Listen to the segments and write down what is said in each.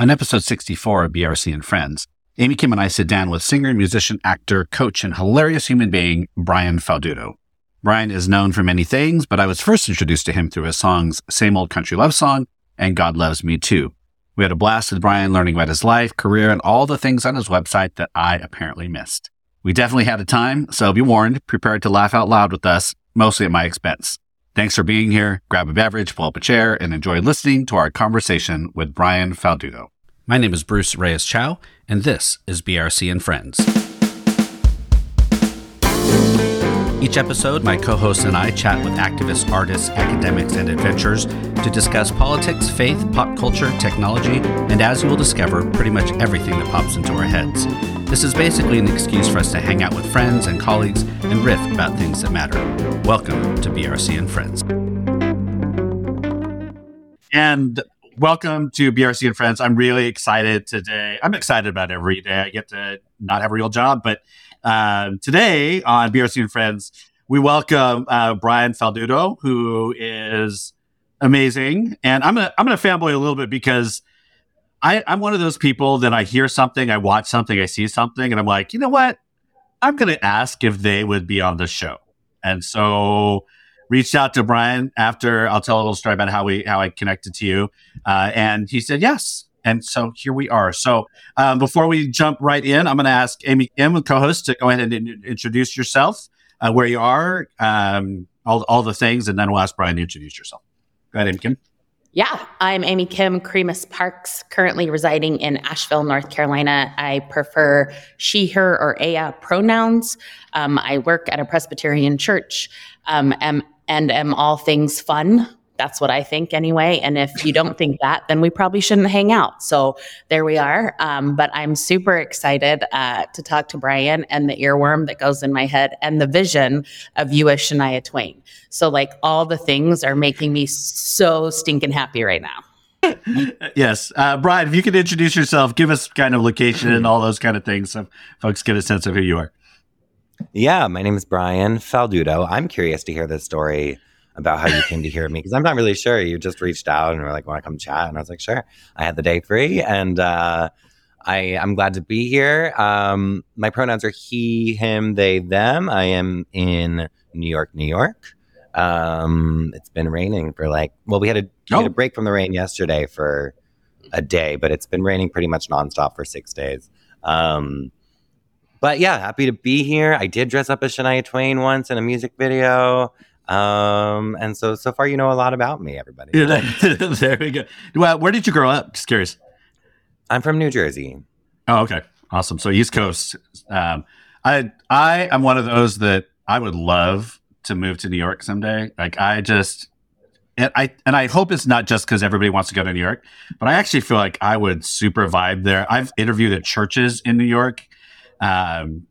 On episode 64 of BRC and Friends, Amy Kim and I sit down with singer, musician, actor, coach, and hilarious human being, Brian Falduto. Brian is known for many things, but I was first introduced to him through his songs Same Old Country Love Song and God Loves Me Too. We had a blast with Brian learning about his life, career, and all the things on his website that I apparently missed. We definitely had a time, so be warned, prepared to laugh out loud with us, mostly at my expense. Thanks for being here. Grab a beverage, pull up a chair, and enjoy listening to our conversation with Brian Falduto. My name is Bruce Reyes Chow, and this is BRC and Friends. Each episode, my co hosts and I chat with activists, artists, academics, and adventurers to discuss politics, faith, pop culture, technology, and as you will discover, pretty much everything that pops into our heads. This is basically an excuse for us to hang out with friends and colleagues and riff about things that matter. Welcome to BRC and Friends. And welcome to BRC and Friends. I'm really excited today. I'm excited about every day. I get to not have a real job, but uh, today on BRC and Friends, we welcome uh, Brian Falduto, who is amazing. And I'm gonna I'm gonna fanboy a little bit because I, I'm one of those people that I hear something, I watch something, I see something, and I'm like, you know what? I'm gonna ask if they would be on the show. And so reached out to Brian after I'll tell a little story about how we how I connected to you, uh, and he said yes. And so here we are. So um, before we jump right in, I'm going to ask Amy Kim, co-host, to go ahead and in- introduce yourself, uh, where you are, um, all all the things, and then we'll ask Brian to introduce yourself. Go ahead, Amy Kim. Yeah, I'm Amy Kim, Cremus Parks, currently residing in Asheville, North Carolina. I prefer she, her, or aya pronouns. Um, I work at a Presbyterian church um, am, and am all things fun. That's what I think anyway. And if you don't think that, then we probably shouldn't hang out. So there we are. Um, but I'm super excited uh, to talk to Brian and the earworm that goes in my head and the vision of you as Shania Twain. So, like, all the things are making me so stinking happy right now. yes. Uh, Brian, if you could introduce yourself, give us kind of location and all those kind of things so folks get a sense of who you are. Yeah, my name is Brian Falduto. I'm curious to hear this story about how you came to hear me because I'm not really sure. You just reached out and were like, "Want to come chat?" And I was like, "Sure." I had the day free, and uh, I I'm glad to be here. Um, my pronouns are he, him, they, them. I am in New York, New York. Um, it's been raining for like well, we had a we had a Oh. break from the rain yesterday for a day, but it's been raining pretty much nonstop for six days. Um, but yeah, happy to be here. I did dress up as Shania Twain once in a music video. Um, and so so far you know a lot about me, everybody. there we go. Well, where did you grow up? Just curious. I'm from New Jersey. Oh, okay. Awesome. So East Coast. Um, I I am one of those that I would love to move to New York someday. Like I just and I and I hope it's not just because everybody wants to go to New York, but I actually feel like I would super vibe there. I've interviewed at churches in New York. Um,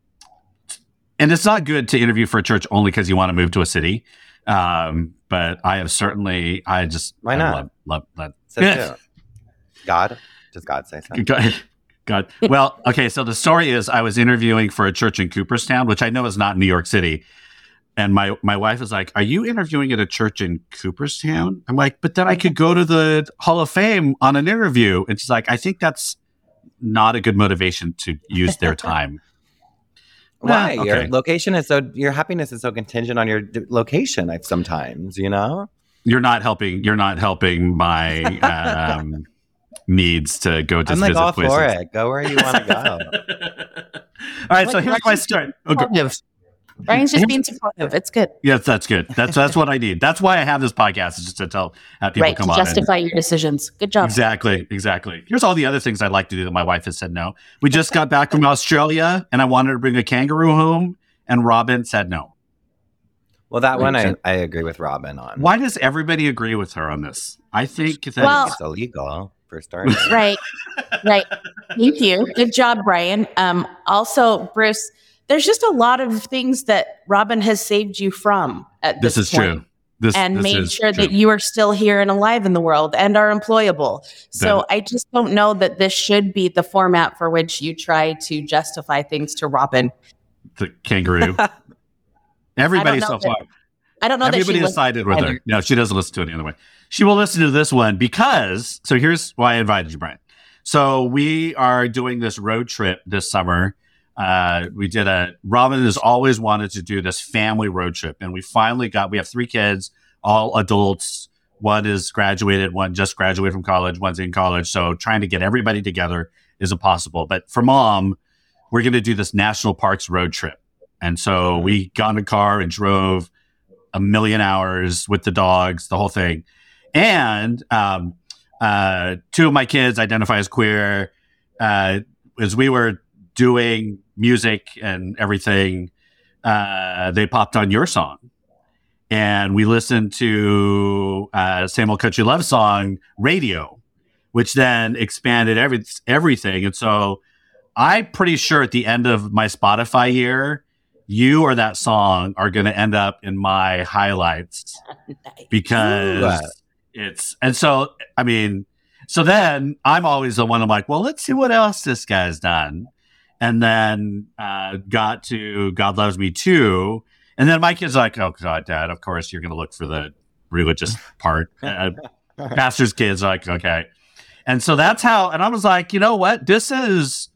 and it's not good to interview for a church only because you want to move to a city. Um, but I have certainly, I just, Why I not? Love, love, love, Says Yeah. God? Does God say so? God. God. Well, okay. So the story is I was interviewing for a church in Cooperstown, which I know is not New York City. And my, my wife is like, Are you interviewing at a church in Cooperstown? I'm like, But then I could go to the Hall of Fame on an interview. And she's like, I think that's not a good motivation to use their time. Why? Well, Your location is so your happiness is so contingent on your d- location. I sometimes, you know. You're not helping. You're not helping my um, needs to go to I'm like visit all places. for it. Go where you want to go. All right. So here's my story. Oh, go- Brian's just being supportive. It's good. Yes, that's good. That's that's what I need. That's why I have this podcast is just to tell have people right. To come on. and- justify your decisions. Good job. exactly, exactly. Here's all the other things I'd like to do that my wife has said no. We just got back from Australia, and I wanted to bring a kangaroo home, and Robin said no. Well, that one I, I agree with Robin on. Why does everybody agree with her on this? I think that Well- It's illegal for starters. Right. Right. Thank you. Good job, Brian. Um, also, Bruce, there's just a lot of things that Robin has saved you from at this point. this, is point. true. This and this made sure true. that you are still here and alive in the world and are employable. So I just don't know that this should be the format for which you try to justify things to Robin. the kangaroo. Everybody so that- far. I don't know Everybody that she has sided with her. No, she doesn't listen to it anyway. She will listen to this one because. So here's why I invited you, Brian. So we are doing this road trip this summer. Uh, we did a Robin has always wanted to do this family road trip, and we finally got. We have three kids, all adults. One is graduated, one just graduated from college, one's in college. So trying to get everybody together is impossible. But for mom, we're going to do this national parks road trip, and so we got in a car and drove a million hours with the dogs, the whole thing. And um, uh, two of my kids identify as queer. Uh, as we were doing music and everything, uh, they popped on your song. And we listened to uh, Same Old Country Love Song radio, which then expanded every, everything. And so I'm pretty sure at the end of my Spotify year, you or that song are going to end up in my highlights Nice. because it's and so I mean, so then I'm always the one I'm like, well, let's see what else this guy's done, and then uh, got to God loves me too, and then my kid's like, oh God, Dad, of course you're going to look for the religious part. Uh, pastor's kids like, okay, and so that's how, and I was like, you know what, this is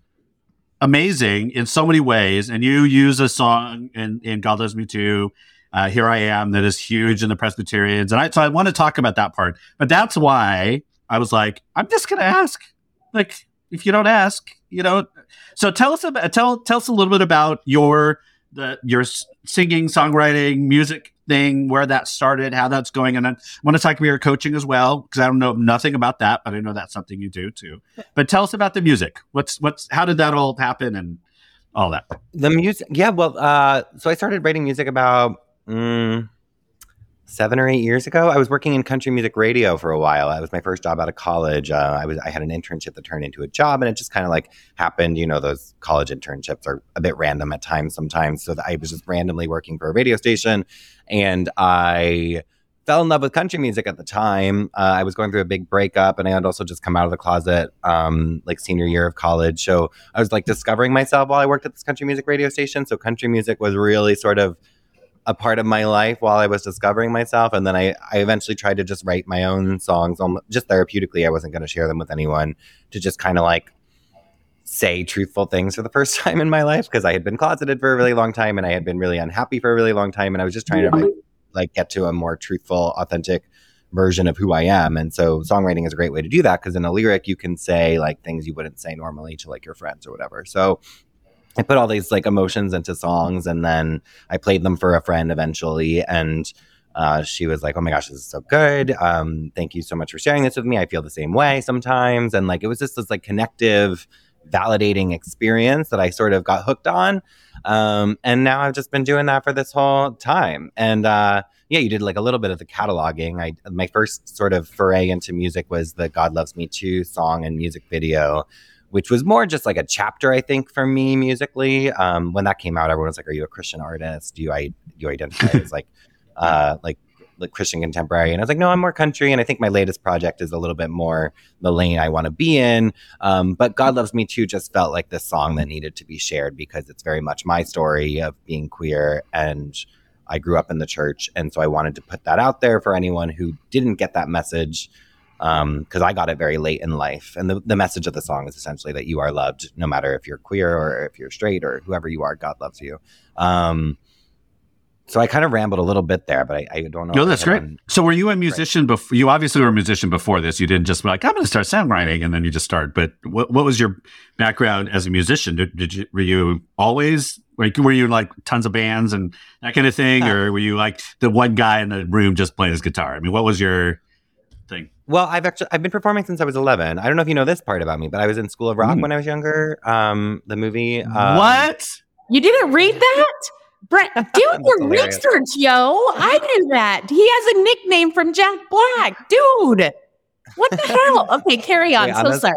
amazing in so many ways, and you use a song in in God loves me too uh, here I am that is huge in the Presbyterians. And I, so I want to talk about that part, but that's why I was like, I'm just going to ask. Like, if you don't ask, you know. So tell us about tell tell us a little bit about your the your singing, songwriting, music thing, where that started, how that's going, and I want to talk about your coaching as well because I don't know nothing about that, but I know that's something you do too. But tell us about the music. What's what's how did that all happen and all that? The music, yeah. Well, uh, so I started writing music about mm, seven or eight years ago. I was working in country music radio for a while. That was my first job out of college. Uh, I was I had an internship that turned into a job, and it just kind of like happened. You know, those college internships are a bit random at times sometimes. So I was just randomly working for a radio station, and I fell in love with country music at the time. Uh, I was going through a big breakup, and I had also just come out of the closet, um, like senior year of college. So I was like discovering myself while I worked at this country music radio station. So country music was really sort of a part of my life while I was discovering myself. And then I, I eventually tried to just write my own songs, just therapeutically. I wasn't going to share them with anyone to just kind of like say truthful things for the first time in my life because I had been closeted for a really long time and I had been really unhappy for a really long time. And I was just trying to like, like get to a more truthful, authentic version of who I am. And so songwriting is a great way to do that because in a lyric you can say like things you wouldn't say normally to like your friends or whatever. So I put all these like emotions into songs and then I played them for a friend eventually and uh, she was like, "Oh my gosh, this is so good! Um, thank you so much for sharing this with me. I feel the same way sometimes." And like, it was just this like connective, validating experience that I sort of got hooked on. Um, and now I've just been doing that for this whole time. And uh, yeah, you did like a little bit of the cataloging. I my first sort of foray into music was the "God Loves Me Too" song and music video. Which was more just like a chapter, I think, for me musically. Um, when that came out, everyone was like, "Are you a Christian artist? Do you I you identify as like uh, like like Christian contemporary. And I was like, no, I'm more country. And I think my latest project is a little bit more the lane I want to be in. Um, but God Loves Me Too just felt like the song that needed to be shared because it's very much my story of being queer and I grew up in the church. And so I wanted to put that out there for anyone who didn't get that message. Because I got it very late in life. And the, the message of the song is essentially that you are loved, no matter if you're queer or if you're straight or whoever you are, God loves you. Um, so I kind of rambled a little bit there, but I, I don't know. No, that's great. So were you a musician before? You obviously were a musician before this. You didn't just be like, I'm going to start songwriting and then you just start. But what, what was your background as a musician? Did, did you, were you always, like, were you like tons of bands and that kind of thing? Uh. or were you like the one guy in the room just playing his guitar? I mean, what was your thing? Well, I've actually I've been performing since I was 11. I don't know if you know this part about me, but I was in School of Rock Mm. when I was younger. Um, the movie. Um, what? You didn't read that? Brett, do your hilarious. research, yo. I knew that. He has a nickname from Jack Black. Dude. What the hell? Okay, carry on. Wait, so honest- sorry.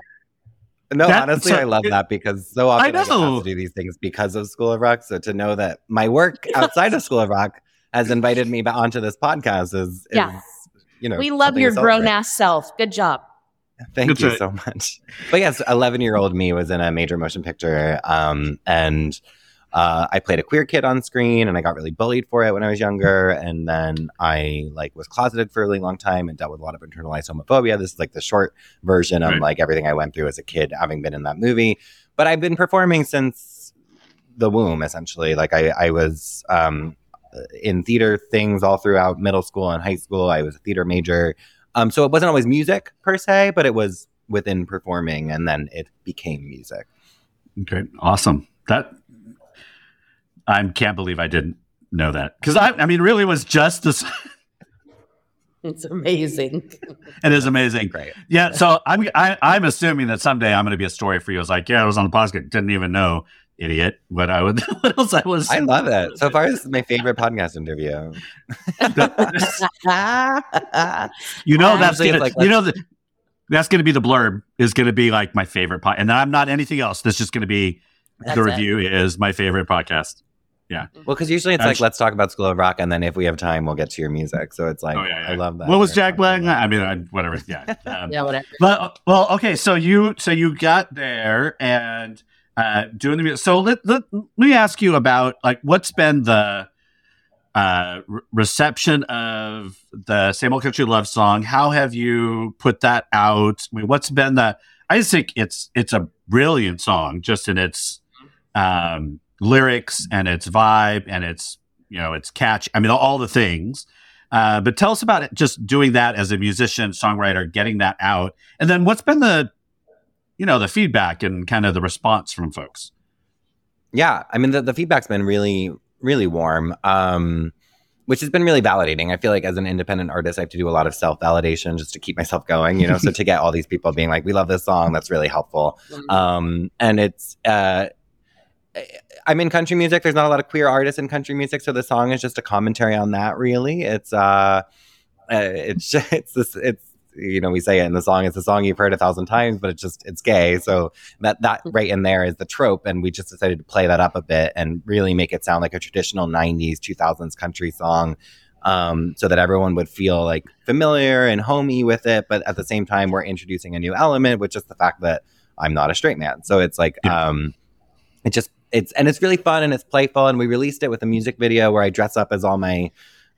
No, That- honestly, so I love it- that because so often I, don't know. have to do these things because of School of Rock. So to know that my work outside of School of Rock has invited me onto this podcast is, is Yeah. You know, We love your to grown ass self. Good job. Thank That's you right. so much. But yes, 11 year old me was in a major motion picture. Um, and uh, I played a queer kid on screen, and I got really bullied for it when I was younger. And then I like was closeted for a really long time and dealt with a lot of internalized homophobia. This is like the short version of Right. like everything I went through as a kid, having been in that movie. But I've been performing since the womb, essentially. Like I, I was um, in theater things all throughout middle school and high school. I was a theater major. Um, so it wasn't always music per se, but it was within performing, and then it became music. Okay, awesome. That I can't believe I didn't know that because I, I mean, really was just this. It's amazing. it is amazing. Great. Yeah, so I'm I, I'm assuming that someday I'm going to be a story for you. It's like, yeah, I was on the podcast, didn't even know, idiot, what I would, what else I was. I love it. So far, this is my favorite podcast interview. you know, that's gonna, like, you know that that's going to be the blurb is going to be like my favorite pod, and I'm not anything else. That's just going to be That's the review is my favorite podcast. Yeah. Well, because usually it's I'm like, sh- let's talk about School of Rock, and then if we have time, we'll get to your music. So it's like, Oh, yeah, yeah. I love that. What was Jack Black? I mean, I, whatever. Yeah. Um, yeah, whatever. But well, okay. So you so you got there and uh, doing the. So let, let let me ask you about like what's been the uh, re- reception of the same old country love song. How have you put that out? I mean, what's been the? I just think it's it's a brilliant song, just in its um, lyrics and its vibe and its you know its catch. I mean, all the things. Uh, but tell us about it, just doing that as a musician, songwriter, getting that out, and then what's been the, you know, the feedback and kind of the response from folks. Yeah, I mean the, the feedback's been really really warm, um, which has been really validating. I feel like as an independent artist, I have to do a lot of self validation just to keep myself going. You know, so to get all these people being like, "We love this song," that's really helpful. Um, and it's uh, I'm in country music. There's not a lot of queer artists in country music, so the song is just a commentary on that. Really, it's uh, uh it's just, it's this it's you know we say it in the song. It's a song you've heard a thousand times, but it's just it's gay. So that that right in there is the trope, and we just decided to play that up a bit and really make it sound like a traditional '90s 2000s country song. Um, so that everyone would feel like familiar and homey with it, but at the same time, we're introducing a new element, which is the fact that I'm not a straight man. So it's like, Yeah. um, it just it's and it's really fun and it's playful. And we released it with a music video where I dress up as all my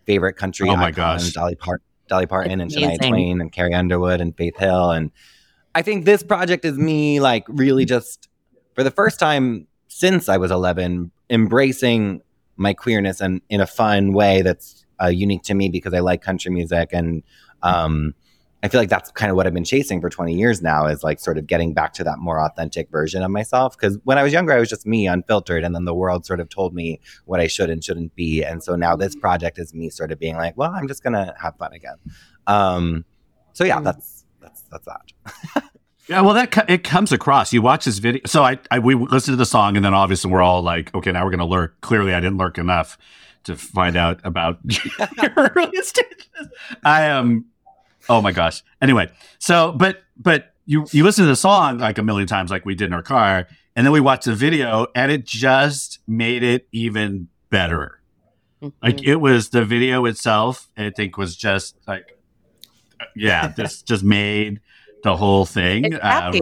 favorite country. Oh my gosh. Dolly Part Dolly Parton and It's Shania. Twain and Carrie Underwood and Faith Hill. And I think this project is me like really just for the first time since I was 11, embracing my queerness and in a fun way that's uh, unique to me because I like country music and um, I feel like that's kind of what I've been chasing for 20 years now is like sort of getting back to that more authentic version of myself. Because when I was younger, I was just me, unfiltered, and then the world sort of told me what I should and shouldn't be. And so now this project is me sort of being like, well, I'm just gonna have fun again. Um, so yeah, Mm. that's that's that's that. Yeah, well, that it comes across. You watch this video, so I, I we listened to the song, and then obviously we're all like, okay, now we're going to lurk. Clearly, I didn't lurk enough to find out about your early stages. I am, um, oh my gosh. Anyway, so but but you you listen to the song like a million times, like we did in our car, and then we watched the video, and it just made it even better. Like Mhm. it was the video itself. I think was just like, yeah, this just made the whole thing. It's uh, happy.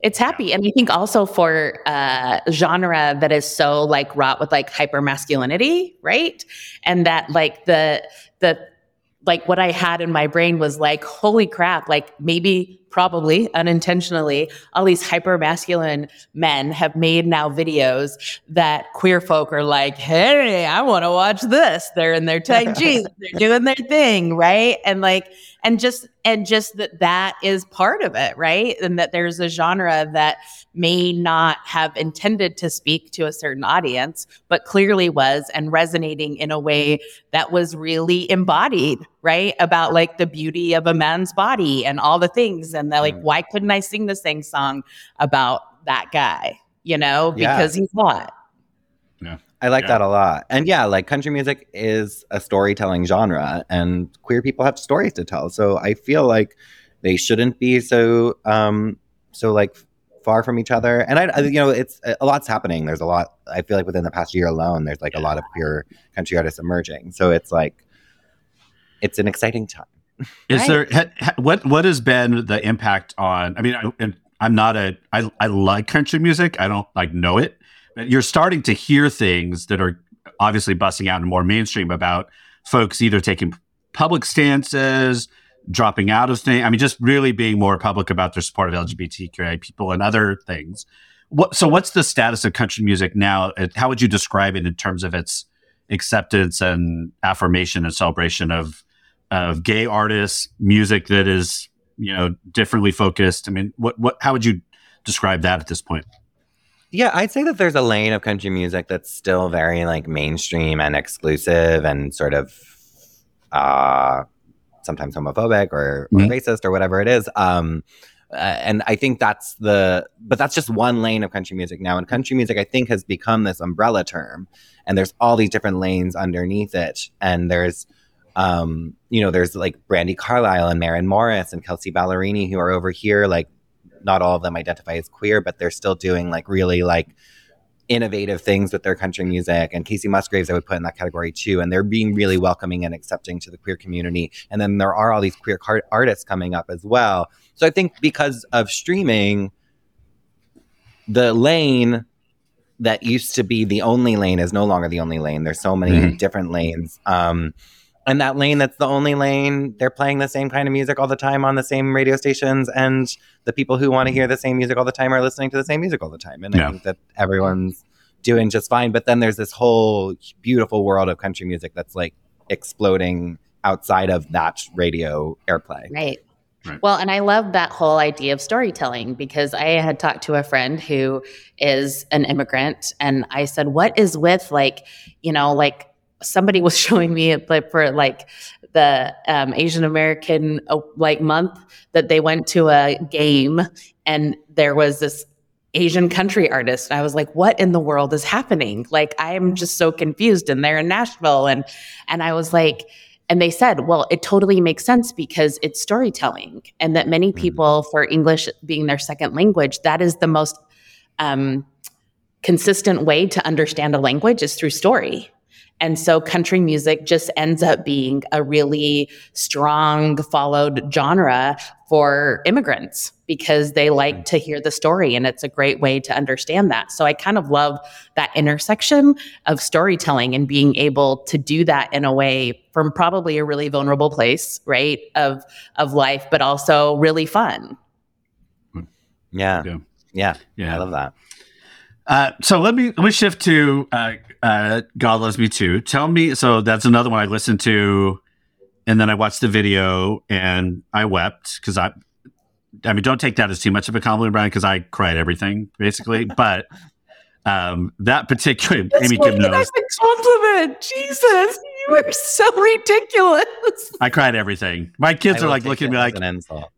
It's happy. And I think also for uh genre that is so like wrought with like hyper masculinity, right? And that like the the like what I had in my brain was like, holy crap, like maybe probably unintentionally, all these hyper masculine men have made now videos that queer folk are like, hey, I want to watch this. They're in their tight jeans, they're doing their thing, right? And like, and just and just that that is part of it, right? And that there's a genre that may not have intended to speak to a certain audience, but clearly was and resonating in a way that was really embodied, right? About like the beauty of a man's body and all the things. And they're like, Mm. why couldn't I sing the same song about that guy? You know, Yeah. because he's hot. I like Yeah. that a lot. And yeah, like country music is a storytelling genre and queer people have stories to tell. So I feel like they shouldn't be so um so like far from each other. And I, I you know, it's a lot's happening. There's a lot I feel like within the past year alone there's like a lot of queer country artists emerging. So it's like it's an exciting time. Is Right. there ha, ha- what what has been the impact on? I mean, I, and I'm not a I I like country music. I don't like know it, But you're starting to hear things that are obviously busting out in more mainstream about folks either taking public stances, dropping out of things. I mean, just really being more public about their support of LGBTQI people and other things. What, so, what's the status of country music now? How would you describe it in terms of its acceptance and affirmation and celebration of of gay artists, music that is you know differently focused? I mean, what what how would you describe that at this point? Yeah, I'd say that there's a lane of country music that's still very like mainstream and exclusive and sort of uh sometimes homophobic or, or mm-hmm. racist or whatever it is. Um, uh, and I think that's the, but that's just one lane of country music now. And country music, I think, has become this umbrella term, and there's all these different lanes underneath it. And there's, um, you know, there's like Brandi Carlile and Maren Morris and Kelsea Ballerini who are over here. Like, not all of them identify as queer, but they're still doing like really like innovative things with their country music. And Kacey Musgraves, I would put in that category too. And they're being really welcoming and accepting to the queer community. And then there are all these queer car- artists coming up as well. So I think because of streaming, the lane that used to be the only lane is no longer the only lane. There's so many mm-hmm. different lanes. Um, and that lane that's the only lane they're playing the same kind of music all the time on the same radio stations and the people who want to hear the same music all the time are listening to the same music all the time and yeah. i think that everyone's doing just fine but then there's this whole beautiful world of country music that's like exploding outside of that radio airplay right Right. Well, and I love that whole idea of storytelling because I had talked to a friend who is an immigrant and I said, What is with like, you know, like somebody was showing me like for like the um, Asian American uh, like month that they went to a game and there was this Asian country artist. And I was like, what in the world is happening? Like, I am just so confused. And they're in Nashville. And, and I was like, and they said, well, it totally makes sense because it's storytelling. And that many mm-hmm. people, for English being their second language, that is the most um, consistent way to understand a language is through story. And so country music just ends up being a really strong followed genre for immigrants because they like mm. to hear the story and it's a great way to understand that. So I kind of love that intersection of storytelling and being able to do that in a way from probably a really vulnerable place, right? Of of life, but also really fun. Yeah. Yeah. Yeah. yeah. I love that. Uh, so let me let me shift to uh, uh, God Loves Me Too. Tell me. So that's another one I listened to, and then I watched the video and I wept because I. I mean, don't take that as too much of a compliment, Brian, because I cried everything basically. but um, that particular That's Amy Kim knows. compliment. Jesus, you are so ridiculous. I cried everything. My kids I are like looking at me like an insult.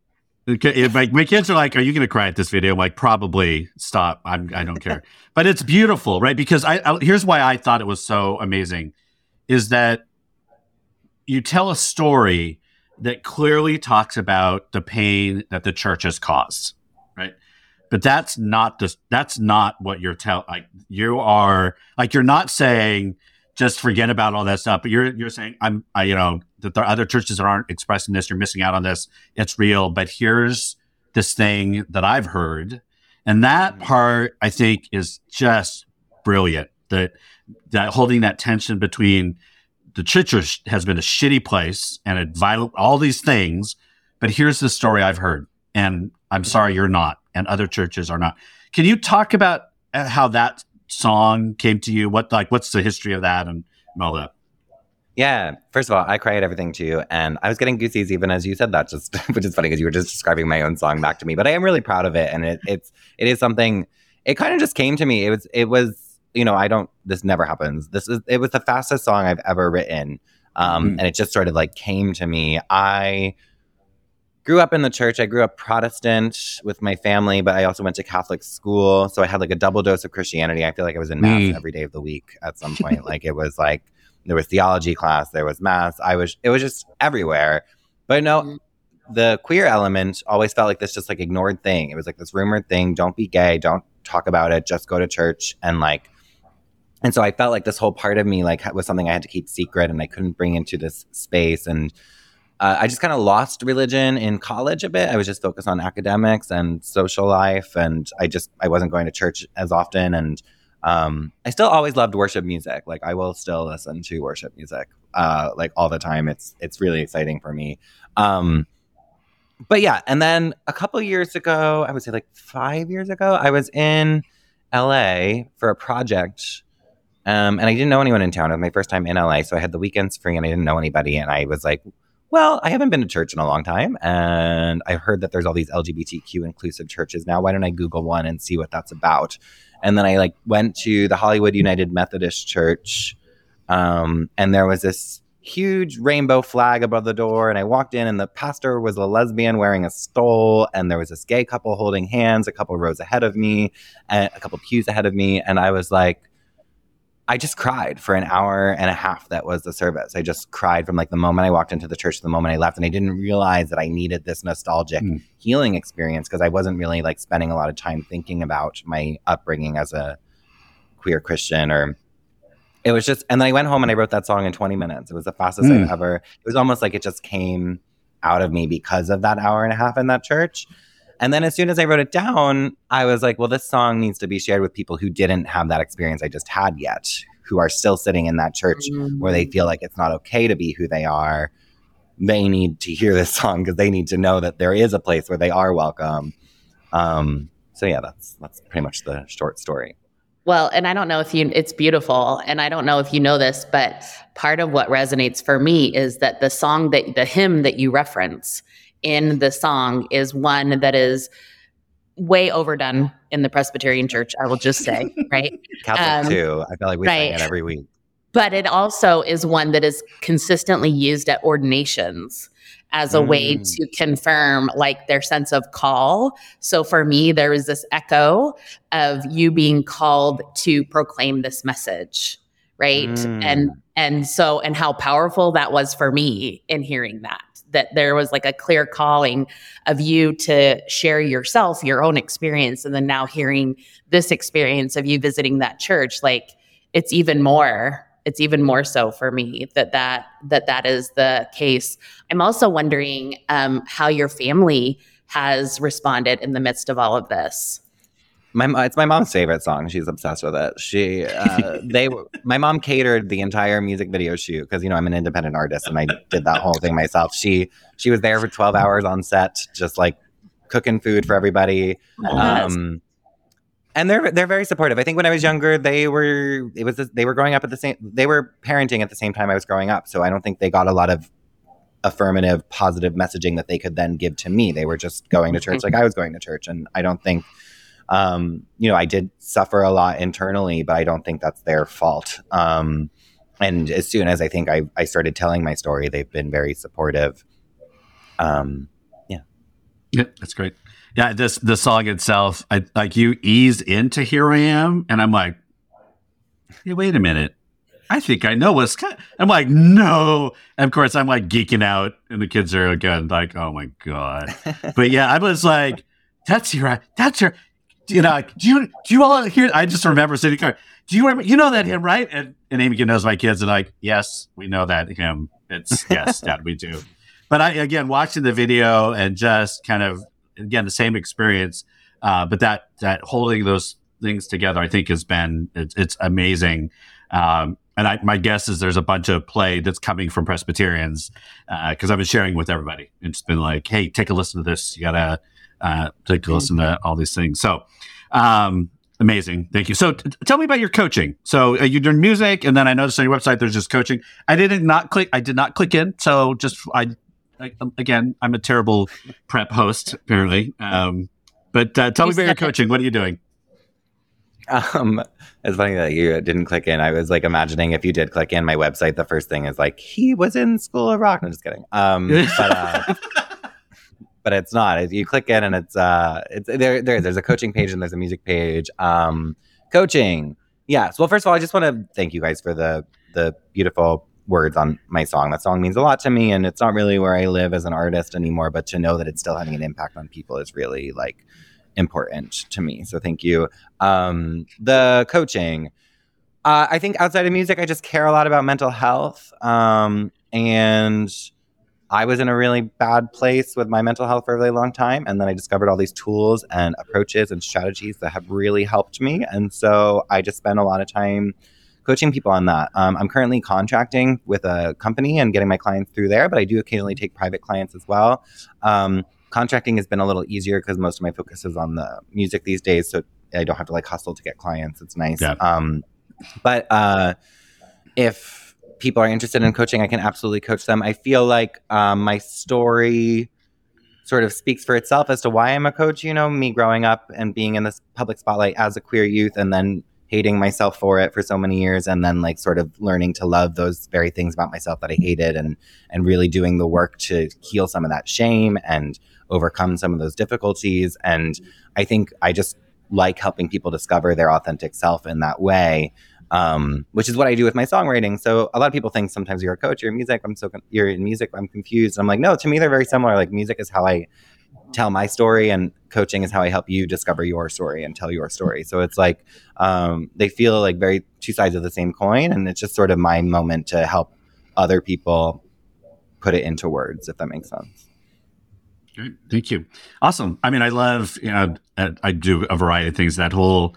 Okay, my, my kids are like, "Are you going to cry at this video?" I'm like, "Probably. Stop. I'm. I don't care." but it's beautiful, right? Because I, I here's why I thought it was so amazing, is that you tell a story that clearly talks about the pain that the church has caused, right? But that's not the that's not what you're telling. Like you are like you're not saying just forget about all that stuff. But you're you're saying I'm I you know that there are other churches that aren't expressing this. You're missing out on this. It's real. But here's this thing that I've heard, and that mm-hmm. part I think is just brilliant. That that holding that tension between the church has been a shitty place and a vital all these things. But here's the story I've heard, and I'm sorry you're not, and other churches are not. Can you talk about uh, how that song came to you? What like what's the history of that and all that? Yeah. First of all, I cry at everything too, and I was getting goosies even as you said that, just which is funny because you were just describing my own song back to me. But I am really proud of it, and it, it's it is something. It kind of just came to me. It was it was you know I don't this never happens. This is it was the fastest song I've ever written, um, mm. and it just sort of like came to me. I grew up in the church. I grew up Protestant with my family, but I also went to Catholic school. So I had like a double dose of Christianity. I feel like I was in mass mm. every day of the week at some point. like it was like there was theology class, there was mass. I was it was just everywhere. But no, mm. the queer element always felt like this just like ignored thing. It was like this rumored thing. Don't be gay. Don't talk about it. Just go to church and like. And so I felt like this whole part of me like was something I had to keep secret, and I couldn't bring into this space and uh, I just kind of lost religion in college a bit. I was just focused on academics and social life, and I just I wasn't going to church as often. And Um, I still always loved worship music. Like I will still listen to worship music, uh, like all the time. It's it's really exciting for me. Um, but yeah, and then a couple years ago, I would say like five years ago, I was in LA for a project. Um, and I didn't know anyone in town. It was my first time in LA. So I had the weekends free and I didn't know anybody. And I was like, well, I haven't been to church in a long time. And I heard that there's all these LGBTQ inclusive churches now. Why don't I Google one and see what that's about? And then I like went to the Hollywood United Methodist Church. Um, and there was this huge rainbow flag above the door and i walked in and the pastor was a lesbian wearing a stole and there was this gay couple holding hands a couple rows ahead of me and a couple pews ahead of me and i was like i just cried for an hour and a half that was the service i just cried from like the moment i walked into the church to the moment i left and i didn't realize that i needed this nostalgic mm. healing experience because i wasn't really like spending a lot of time thinking about my upbringing as a queer christian or it was just, and then I went home and I wrote that song in 20 minutes. It was the fastest mm. I've ever. It was almost like it just came out of me because of that hour and a half in that church. And then as soon as I wrote it down, I was like, well, this song needs to be shared with people who didn't have that experience I just had yet, who are still sitting in that church mm. where they feel like it's not okay to be who they are. They need to hear this song because they need to know that there is a place where they are welcome. Um, so yeah, that's that's pretty much the short story. Well, and I don't know if you, it's beautiful. And I don't know if you know this, but part of what resonates for me is that the song that, the hymn that you reference in the song is one that is way overdone in the Presbyterian church, I will just say, right? Catholic um, too. I feel like we right. sing it every week. But it also is one that is consistently used at ordinations as a mm. way to confirm like their sense of call. So for me, there is this echo of you being called to proclaim this message, right? Mm. And and so and how powerful that was for me in hearing that that there was like a clear calling of you to share yourself, your own experience, and then now hearing this experience of you visiting that church, like it's even more it's even more so for me that that that that is the case. I'm also wondering um, how your family has responded in the midst of all of this. My it's my mom's favorite song. She's obsessed with it. She uh, they my mom catered the entire music video shoot because you know I'm an independent artist and I did that whole thing myself. She she was there for 12 hours on set, just like cooking food for everybody. Um, and they're they're very supportive. I think when I was younger, they were it was they were growing up at the same they were parenting at the same time I was growing up. So I don't think they got a lot of affirmative, positive messaging that they could then give to me. They were just going to church like I was going to church, and I don't think. Um, you know, I did suffer a lot internally, but I don't think that's their fault. Um, and as soon as I think I, I started telling my story, they've been very supportive. Um, yeah. Yeah, that's great. Yeah, this the song itself, I like you ease into "Here I Am," and I'm like, hey, wait a minute. I think I know what's. I'm like, no. And of course, I'm like geeking out, and the kids are again like, oh my god. but yeah, I was like, that's your, that's your. You know, do you do you all hear? I just remember sitting there. Do you remember? You know that hymn, right? And and Amy knows my kids, and like, yes, we know that hymn. It's yes, Dad, we do. But I again watching the video and just kind of again the same experience, uh, but that that holding those things together, I think, has been it's, it's amazing. Um, and I, my guess is there's a bunch of play that's coming from Presbyterians because uh, I've been sharing with everybody. It's been like, hey, take a listen to this. You gotta uh, take a mm-hmm. listen to all these things. So um, amazing, thank you. So t- tell me about your coaching. So uh, you're doing music, and then I noticed on your website there's just coaching. I didn't not click. I did not click in. So just I um, again, I'm a terrible prep host, apparently. Um, but uh, tell me about your coaching. What are you doing? Um, it's funny that you didn't click in. I was like imagining if you did click in, my website, the first thing is like he was in School of Rock. No, just kidding. Um, but uh, but it's not. You click in and it's uh, it's there. There, there's a coaching page and there's a music page. Um, coaching. Yes. Well, first of all, I just want to thank you guys for the the beautiful words on my song. That song means a lot to me, and it's not really where I live as an artist anymore. But to know that it's still having an impact on people is really like important to me. So thank you. Um, the coaching. Uh, I think outside of music, I just care a lot about mental health, um, and I was in a really bad place with my mental health for a really long time. And then I discovered all these tools and approaches and strategies that have really helped me. And so I just spend a lot of time coaching people on that. Um, I'm currently contracting with a company and getting my clients through there, but I do occasionally take private clients as well. Um, contracting has been a little easier because most of my focus is on the music these days. So I don't have to like hustle to get clients. It's nice. Yeah. Um, but uh, if people are interested in coaching, I can absolutely coach them. I feel like um, my story sort of speaks for itself as to why I'm a coach. You know, me growing up and being in this public spotlight as a queer youth and then hating myself for it for so many years and then like sort of learning to love those very things about myself that I hated and and really doing the work to heal some of that shame and overcome some of those difficulties and I think I just like helping people discover their authentic self in that way um, which is what I do with my songwriting. So a lot of people think sometimes you're a coach, you're in music. I'm so you're in music. I'm confused. I'm like, no. To me, they're very similar. Like music is how I tell my story, and coaching is how I help you discover your story and tell your story. So it's like um, they feel like very two sides of the same coin, and it's just sort of my moment to help other people put it into words, if that makes sense. Great. Thank you. Awesome. I mean, I love, you know, I do a variety of things. That whole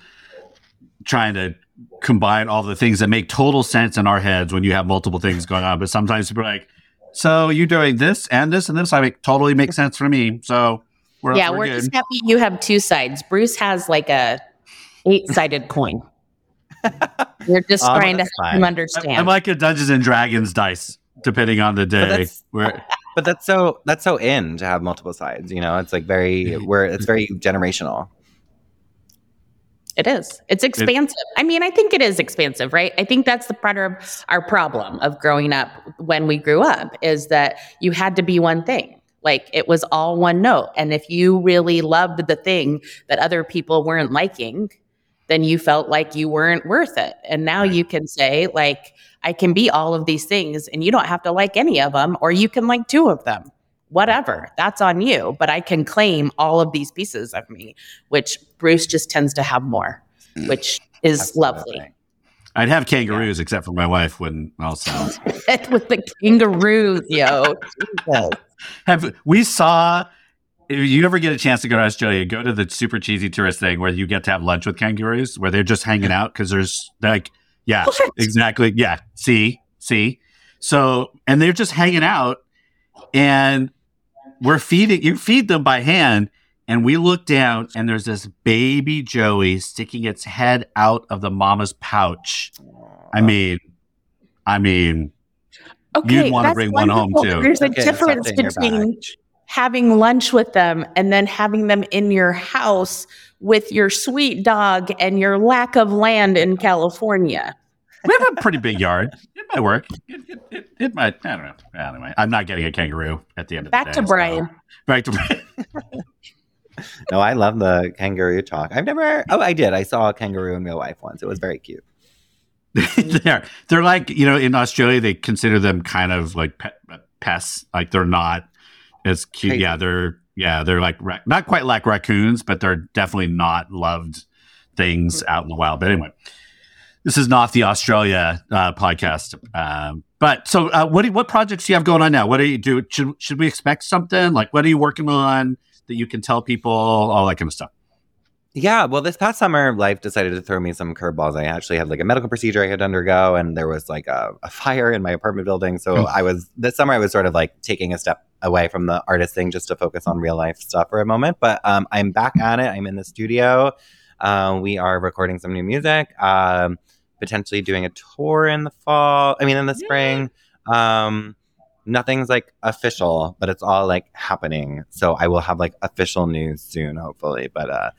trying to combine all the things that make total sense in our heads when you have multiple things going on. But sometimes people are like, so you're doing this and this and this. I make totally makes sense for me. So we're, yeah, we're, we're just happy you have two sides. Bruce has like a eight sided coin. You're just um, trying to help fine. him understand. I'm like a Dungeons and Dragons dice, depending on the day. But that's, where, but that's so that's so in to have multiple sides. You know, it's like very where it's very generational. It is. It's expansive. It, I mean, I think it is expansive, right? I think that's the part of our problem of growing up when we grew up is that you had to be one thing. Like it was all one note. And if you really loved the thing that other people weren't liking, then you felt like you weren't worth it. And now you can say, like, I can be all of these things and you don't have to like any of them, or you can like two of them whatever, that's on you. But I can claim all of these pieces of me, which Bruce just tends to have more, mm. which is Absolutely. lovely. I'd have kangaroos, yeah. except for my wife wouldn't also. With the kangaroos, yo. have we saw? If you ever get a chance to go to Australia, go to the super cheesy tourist thing where you get to have lunch with kangaroos, where they're just hanging out because there's like, yeah, what? exactly, yeah. See, see. So, and they're just hanging out, and we're feeding you feed them by hand and we look down and there's this baby joey sticking its head out of the mama's pouch. I mean i mean okay, you'd want to bring wonderful. one home too. There's a okay, difference between having lunch with them and then having them in your house with your sweet dog and your lack of land in california we have a pretty big yard. It might work. It, it, it, it, might. I don't know. Anyway, I'm not getting a kangaroo at the end of Back the day. Back to Brian. So. Back to Brian. no, I love the kangaroo talk. I've never. Oh, I did. I saw a kangaroo in real life once. It was very cute. they're they're like you know in Australia they consider them kind of like pet, pests. Like they're not as cute. Crazy. Yeah, they're yeah they're like not quite like raccoons, but they're definitely not loved things hmm. out in the wild. But anyway, this is not the Australia uh, podcast. Um, but so, uh, what do, what projects do you have going on now? What do you do? Should should we expect something like what are you working on that you can tell people all that kind of stuff? Yeah, well, this past summer, life decided to throw me some curveballs. I actually had like a medical procedure I had to undergo, and there was like a, a fire in my apartment building. So oh. I was this summer, I was sort of like taking a step away from the artist thing just to focus on real life stuff for a moment. But um, I'm back at it. I'm in the studio. Uh, we are recording some new music. Um, potentially doing a tour in the fall. I mean, in the spring. Um, nothing's like official, but it's all like happening. So I will have like official news soon, hopefully. But uh,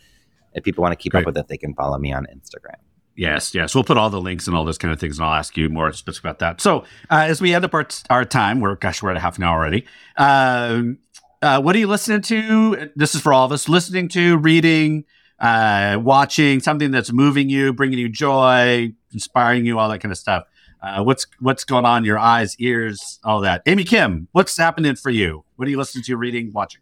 if people want to keep Great. up with it, they can follow me on Instagram. Yes, yes. We'll put all the links and all those kind of things, and I'll ask you more specific about that. So, uh, as we end up our, our time, we're gosh, we're at a half an hour already. Um, uh, what are you listening to? This is for all of us: listening to, reading, uh, watching something that's moving you, bringing you joy, inspiring you, all that kind of stuff. Uh, what's what's going on? Your eyes, ears, all that. Amy Kim, what's happening for you? What are you listening to, reading, watching?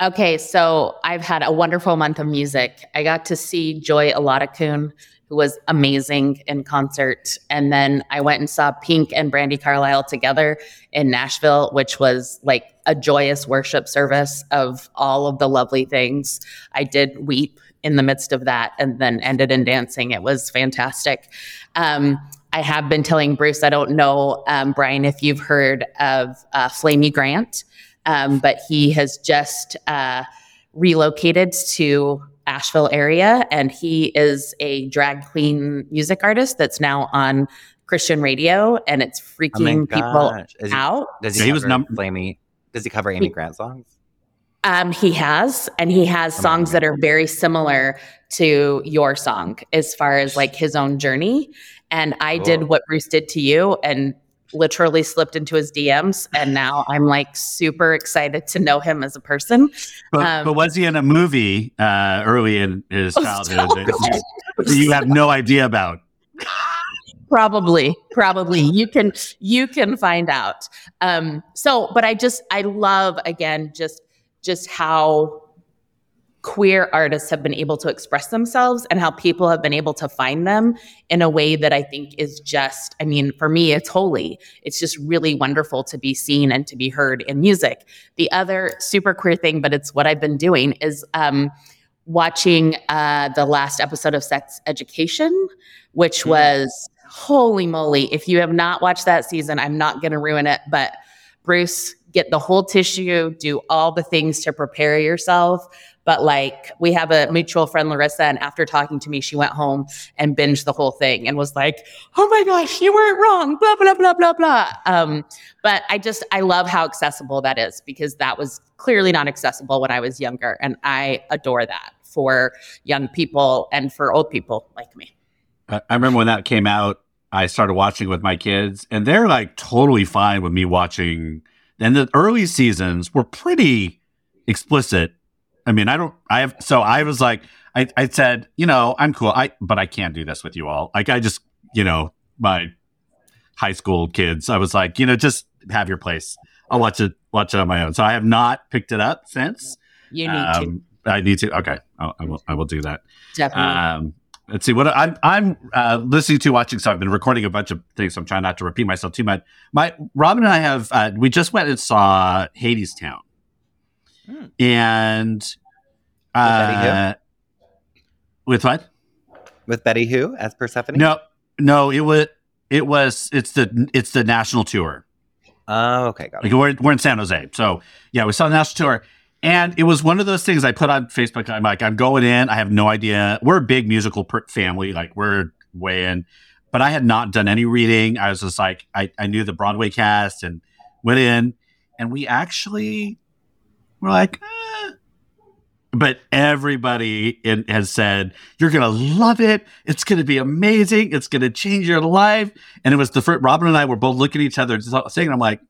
Okay, so I've had a wonderful month of music. I got to see Joy Oladokun, who was amazing in concert. And then I went and saw Pink and Brandi Carlile together in Nashville, which was like a joyous worship service of all of the lovely things. I did weep in the midst of that and then ended in dancing. It was fantastic. Um, I have been telling Bruce, I don't know, um, Brian, if you've heard of uh, Flamy Grant um, but he has just uh, relocated to Asheville area, and he is a drag queen music artist that's now on Christian radio, and it's Oh freaking people he, out. Does he, he was cover num- Flamy? Does he cover Amy Grant songs? Um, he has, and he has songs that are very similar to your song as far as like his own journey. And I Cool. did what Bruce did to you and literally slipped into his DMs. And now I'm like super excited to know him as a person. But, Um, but was he in a movie uh, early in his Oh, childhood so that you, that you have no idea about? probably probably you can you can find out um so but i just i love again just just how queer artists have been able to express themselves and how people have been able to find them in a way that i think is just i mean for me it's holy it's just really wonderful to be seen and to be heard in music the other super queer thing but it's what i've been doing is um watching uh the last episode of sex education which Mm. was holy moly. If you have not watched that season, I'm not going to ruin it, but Bruce, get the whole tissue, do all the things to prepare yourself. But like, we have a mutual friend, Larissa, and after talking to me, she went home and binged the whole thing and was like, oh my gosh, you weren't wrong, blah, blah, blah, blah, blah. Um, but I just, I love how accessible that is because that was clearly not accessible when I was younger. And I adore that for young people and for old people like me. I remember when that came out, I started watching with my kids, and they're like totally fine with me watching. And the early seasons were pretty explicit. I mean, I don't, I have, so I was like, I, I said, you know, I'm cool, I, but I can't do this with you all. Like, I just, you know, my high school kids, I was like, you know, just have your place. I'll watch it, watch it on my own. So I have not picked it up since. You need to. Um, I need to. Okay, I'll, I will. I will do that. Definitely. Um, let's see what I'm I'm uh, listening to, watching. So I've been recording a bunch of things. So I'm trying not to repeat myself too much. My Robin and I have uh, we just went and saw Hadestown, Hmm. and uh, with what? With Betty Who as Persephone? No, no, it was it was it's the it's the national tour. Oh, okay, got Like it. we're we're in San Jose, so yeah, we saw the national tour, and it was one of those things I put on Facebook. I'm like, I'm going in. I have no idea. We're a big musical per- family, like we're way in, but I had not done any reading. I was just like, I I knew the Broadway cast and went in, and we actually were like. Eh. But everybody in, has said you're gonna love it. It's gonna be amazing. It's gonna change your life. And it was the first. Robin and I were both looking at each other, saying, "I'm like,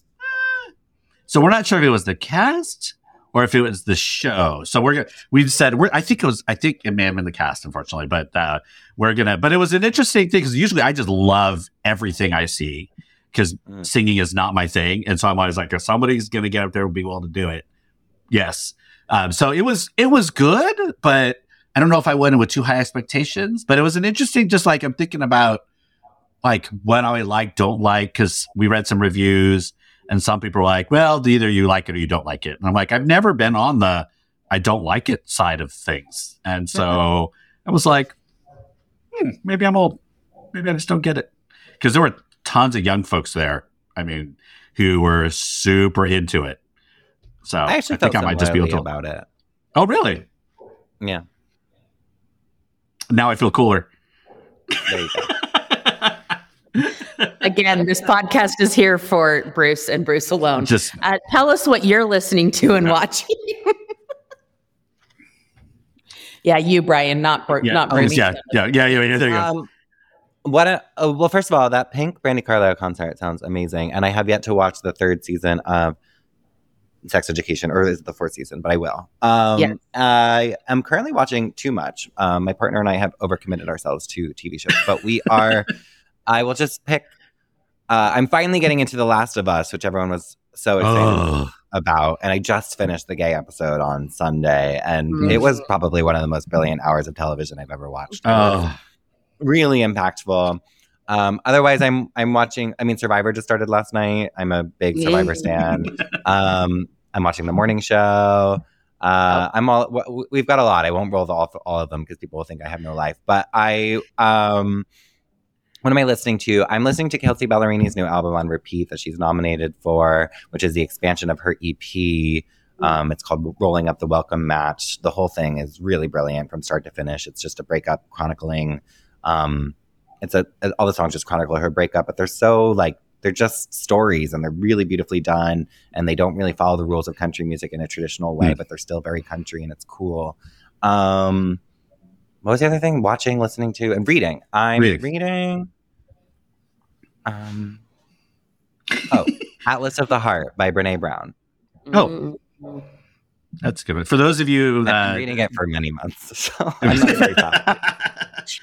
so we're not sure if it was the cast or if it was the show. So we're gonna we said we're I think it was I think it may have been the cast, unfortunately, but uh, we're gonna. But it was an interesting thing because usually I just love everything I see because Mm. singing is not my thing, and so I'm always like, if somebody's gonna get up there and be willing to do it, yes. Um, so it was it was good, but I don't know if I went in with too high expectations. But it was an interesting, just like I'm thinking about like what I like, don't like, because we read some reviews and some people are like, well, either you like it or you don't like it. And I'm like, I've never been on the I don't like it side of things. And so I was like, hmm, maybe I'm old. Maybe I just don't get it. Because there were tons of young folks there. I mean, who were super into it. So I actually I think I might just be able to. about it. Oh, really? Yeah, Now I feel cooler. there you go. Again, this podcast is here for Bruce and Bruce alone. just Uh, tell us what you're listening to and watching. yeah, you, Brian, not Bru- yeah, not oh, Bruce. yeah, yeah, yeah, yeah, yeah. There you go. Um, what? A, oh, well, first of all, that Pink Brandi Carlile concert sounds amazing, and I have yet to watch the third season of Sex Education, or is it the fourth season? But I will. Um, Yes. I am currently watching too much. Um, my partner and I have overcommitted ourselves to TV shows, but we are. I will just pick uh, I'm finally getting into The Last of Us, which everyone was so excited Oh. about. And I just finished the gay episode on Sunday, and Mm. it was probably one of the most brilliant hours of television I've ever watched. Oh. really impactful. Um, otherwise, I'm I'm watching. I mean, Survivor just started last night. I'm a big Survivor Yay. stan. Um, I'm watching the morning show. Uh, I'm all. We've got a lot. I won't roll the, all, all of them because people will think I have no life. But I um, what am I listening to? I'm listening to Kelsea Ballerini's new album on repeat that she's nominated for, which is the expansion of her EP. Um, it's called Rolling Up the Welcome Mat. The whole thing is really brilliant from start to finish. It's just a breakup chronicling. Um, it's a all the songs just chronicle her breakup, but they're so like they're just stories and they're really beautifully done and they don't really follow the rules of country music in a traditional way, Mm. but they're still very country and it's cool. Um, what was the other thing? Watching, listening to, and reading. I'm Reading. reading. Um, oh, Atlas of the Heart by Brene Brown. Oh. Mm. That's good. For those of you I've been that reading it for many months, so I'm not very.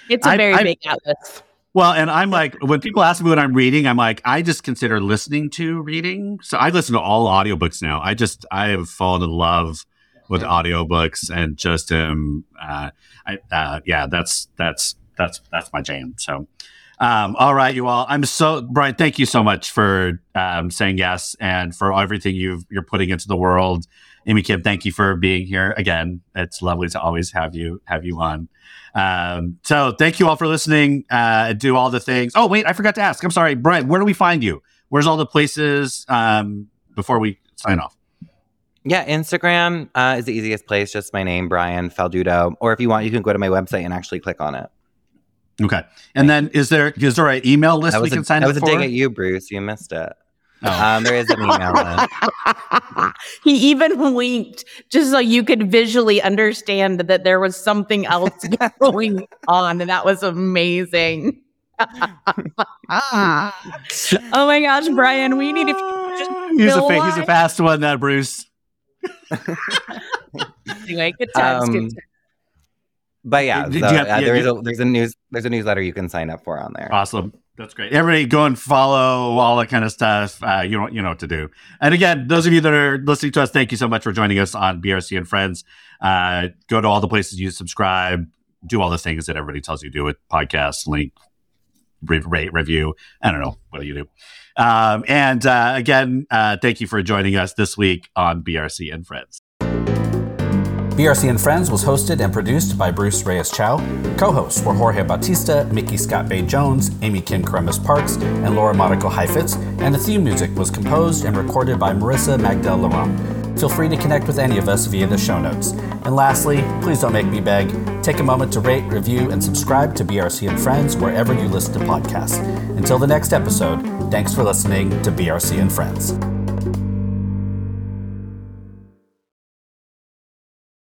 It's a very I- big atlas. Well, and I'm like, when people ask me what I'm reading, I'm like, I just consider listening to reading. So I listen to all audiobooks now. I just, I have fallen in love with audiobooks and just um, uh, I, uh, yeah, that's, that's, that's, that's my jam. So, um, all right, you all, I'm so, Brian, thank you so much for um, saying yes and for everything you've, you're putting into the world. Amy Kim, thank you for being here again. It's lovely to always have you, have you on. Um, so thank you all for listening. Uh, do all the things. Oh, wait, I forgot to ask. I'm sorry, Brian. Where do we find you? Where's all the places um, before we sign off? Yeah, Instagram uh, is the easiest place. Just my name, Brian Falduto. Or if you want, you can go to my website and actually click on it. Okay. And then is there is there an email list we can a, sign that up was a for? dig at you, Bruce. You missed it. Oh. Um, there is an email list. he even winked just so you could visually understand that there was something else going on, and that was amazing. oh my gosh, Brian, we need to just he's a fa- he's a fast one, that Bruce. anyway. Good times, Um, good times. But yeah, so, have- uh, yeah, there is a there's a news there's a newsletter you can sign up for on there. Awesome. That's great. Everybody go and follow all that kind of stuff. Uh, you know, you know what to do. And again, those of you that are listening to us, thank you so much for joining us on BRC and Friends. Uh, go to all the places you subscribe, do all the things that everybody tells you to do with podcasts, link, re- rate, review. I don't know what do you do. Um, and uh, again, uh, thank you for joining us this week on BRC and Friends. BRC and Friends was hosted and produced by Bruce Reyes Chow. Co hosts were Jorge Bautista, Micky ScottBey Jones, Amy Kim Kremis Parks, and Laura Mariko Cheifetz, and the theme music was composed and recorded by Marissa Magdal Laurent. Feel free to connect with any of us via the show notes. And lastly, please don't make me beg. Take a moment to rate, review, and subscribe to BRC and Friends wherever you listen to podcasts. Until the next episode, thanks for listening to BRC and Friends.